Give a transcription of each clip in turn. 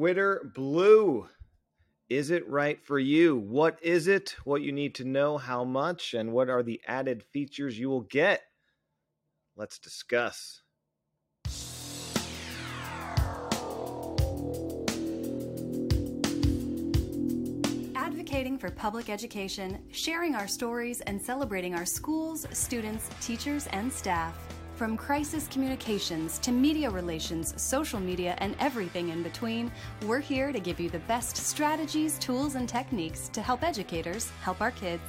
Twitter Blue. Is it right for you? What is it? What you need to know, how much, and what are the added features you will get? Let's discuss. Advocating for public education, sharing our stories, and celebrating our schools, students, teachers, and staff. From crisis communications to media relations, social media, and everything in between, we're here to give you the best strategies, tools, and techniques to help educators help our kids.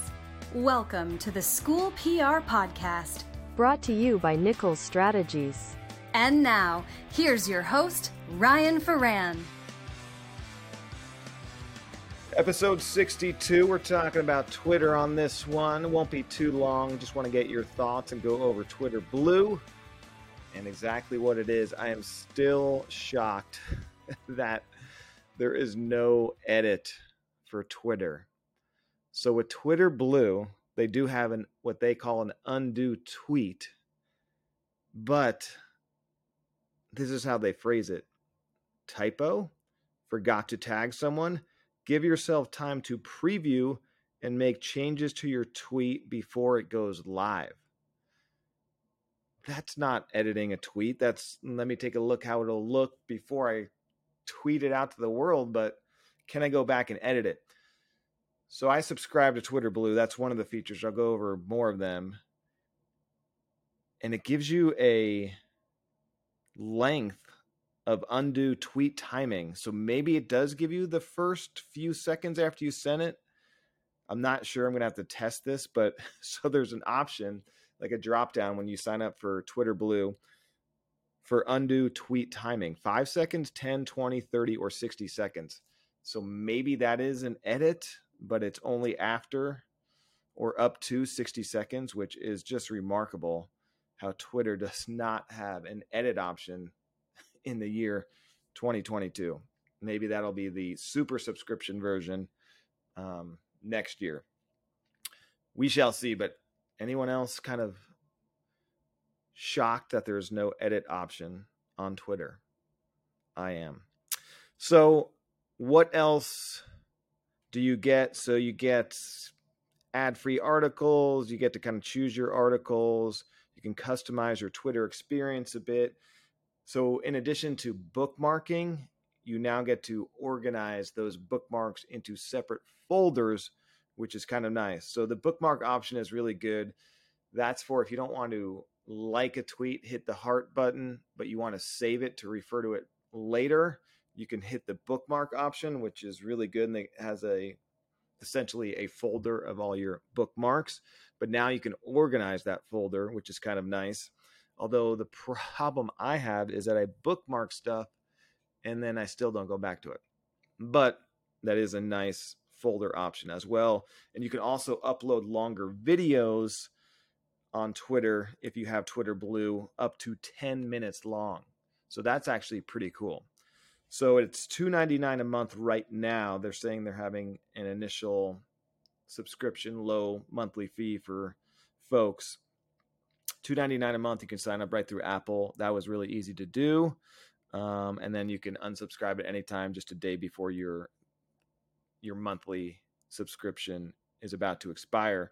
Welcome to the School PR Podcast. Brought to you by Nichols Strategies. And now, here's your host, Ryan Ferran. Episode 62, we're talking about Twitter on this one. Won't be too long. Just want to get your thoughts and go over Twitter Blue and exactly what it is. I am still shocked that there is no edit for Twitter. So with Twitter Blue, they do have an what they call an undo tweet. But this is how they phrase it. Typo, forgot to tag someone Give yourself time to preview and make changes to your tweet before it goes live. That's not editing a tweet. That's mm, let me take a look how it'll look before I tweet it out to the world, but can I go back and edit it? So I subscribe to Twitter Blue. That's one of the features. I'll go over more of them. And it gives you a length of undo tweet timing. So maybe it does give you the first few seconds after you send it. I'm not sure. I'm going to have to test this, but so there's an option like a drop down when you sign up for Twitter Blue for undo tweet timing 5 seconds, 10, 20, 30, or 60 seconds. So maybe that is an edit, but it's only after or up to 60 seconds, which is just remarkable how Twitter does not have an edit option in the year 2022. Maybe that'll be the super subscription version um, next year. We shall see. But anyone else kind of shocked that there's no edit option on Twitter? I am. So, what else do you get? So, you get ad free articles, you get to kind of choose your articles, you can customize your Twitter experience a bit. So, in addition to bookmarking, you now get to organize those bookmarks into separate folders, which is kind of nice. So, the bookmark option is really good. That's for if you don't want to like a tweet, hit the heart button, but you want to save it to refer to it later. You can hit the bookmark option, which is really good and it has a essentially a folder of all your bookmarks. But now you can organize that folder, which is kind of nice. Although the problem I have is that I bookmark stuff and then I still don't go back to it. But that is a nice folder option as well. And you can also upload longer videos on Twitter if you have Twitter Blue up to 10 minutes long. So that's actually pretty cool. So it's $2.99 a month right now. They're saying they're having an initial subscription low monthly fee for folks two ninety nine a month. You can sign up right through Apple. That was really easy to do, um, and then you can unsubscribe at any time, just a day before your your monthly subscription is about to expire.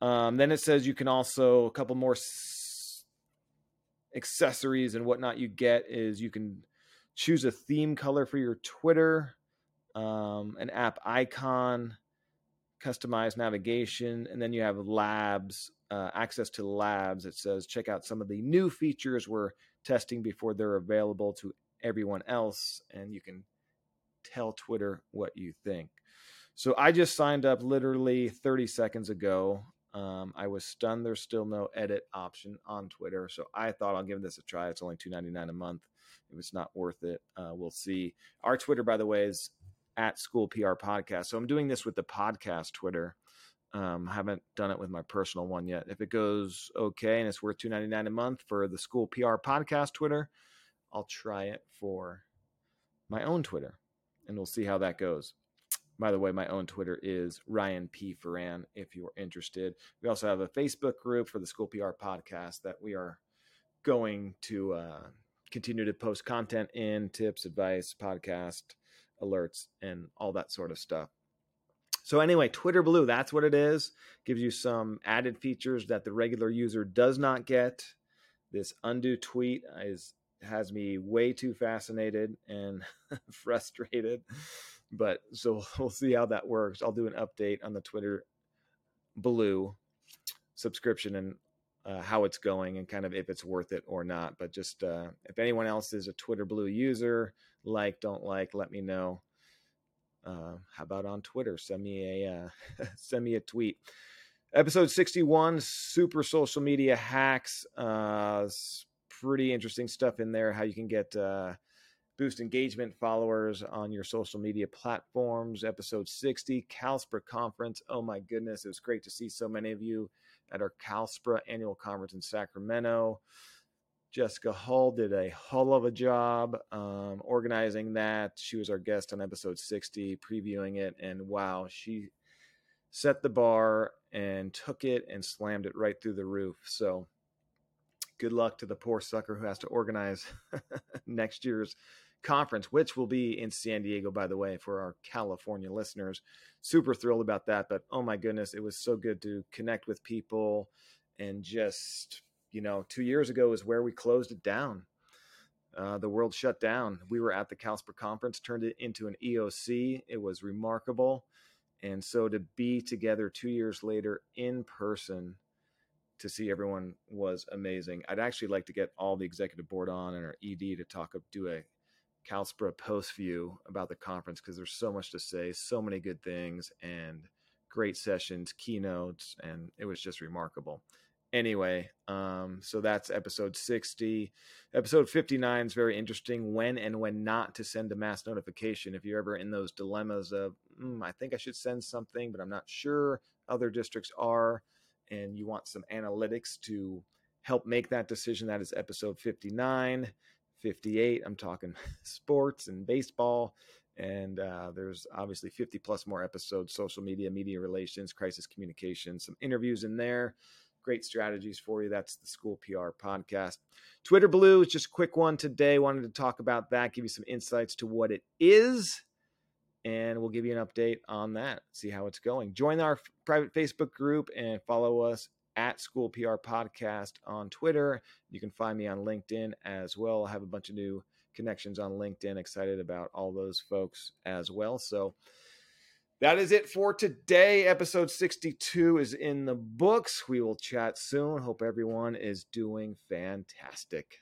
Um, then it says you can also a couple more s- accessories and whatnot. You get is you can choose a theme color for your Twitter, um, an app icon, customized navigation, and then you have labs uh, access to labs. It says check out some of the new features we're testing before they're available to everyone else, and you can tell Twitter what you think. So I just signed up literally 30 seconds ago. Um, I was stunned. There's still no edit option on Twitter, so I thought I'll give this a try. It's only $2.99 a month. If it's not worth it, uh, we'll see. Our Twitter, by the way, is at School PR Podcast. So I'm doing this with the podcast Twitter. Um, haven't done it with my personal one yet. If it goes okay and it's worth two ninety nine a month for the school PR podcast Twitter, I'll try it for my own Twitter, and we'll see how that goes. By the way, my own Twitter is Ryan P. Ferran if you're interested. We also have a Facebook group for the School PR podcast that we are going to uh, continue to post content in, tips, advice, podcast, alerts and all that sort of stuff. So anyway, Twitter Blue, that's what it is. Gives you some added features that the regular user does not get. This undo tweet is has me way too fascinated and frustrated. But so we'll see how that works. I'll do an update on the Twitter Blue subscription and uh, how it's going and kind of if it's worth it or not. But just uh, if anyone else is a Twitter Blue user, like, don't like, let me know. Uh, how about on Twitter? Send me a uh, send me a tweet. Episode sixty one, super social media hacks. Uh, pretty interesting stuff in there. How you can get uh, boost engagement followers on your social media platforms. Episode sixty, CalSPRA conference. Oh my goodness, it was great to see so many of you at our CalSPRA annual conference in Sacramento. Jessica Hull did a hull of a job um, organizing that. She was our guest on episode 60, previewing it. And wow, she set the bar and took it and slammed it right through the roof. So good luck to the poor sucker who has to organize next year's conference, which will be in San Diego, by the way, for our California listeners. Super thrilled about that. But oh my goodness, it was so good to connect with people and just you know, two years ago is where we closed it down. Uh, the world shut down. We were at the CalSPRA conference, turned it into an EOC. It was remarkable. And so to be together two years later in person to see everyone was amazing. I'd actually like to get all the executive board on and our ED to talk up, do a CalSPRA post view about the conference because there's so much to say, so many good things, and great sessions, keynotes, and it was just remarkable anyway um so that's episode 60 episode 59 is very interesting when and when not to send a mass notification. If you're ever in those dilemmas of mm, i think i should send something but i'm not sure other districts are and you want some analytics to help make that decision that is episode 59 58 i'm talking sports and baseball and uh, there's obviously 50 plus more episodes social media media relations crisis communication some interviews in there great strategies for you. That's the School PR podcast. Twitter Blue is just a quick one today. Wanted to talk about that, give you some insights to what it is, and we'll give you an update on that, see how it's going. Join our private Facebook group and follow us at School PR Podcast on Twitter. You can find me on LinkedIn as well. I have a bunch of new connections on LinkedIn. Excited about all those folks as well. So, that is it for today. Episode 62 is in the books. We will chat soon. Hope everyone is doing fantastic.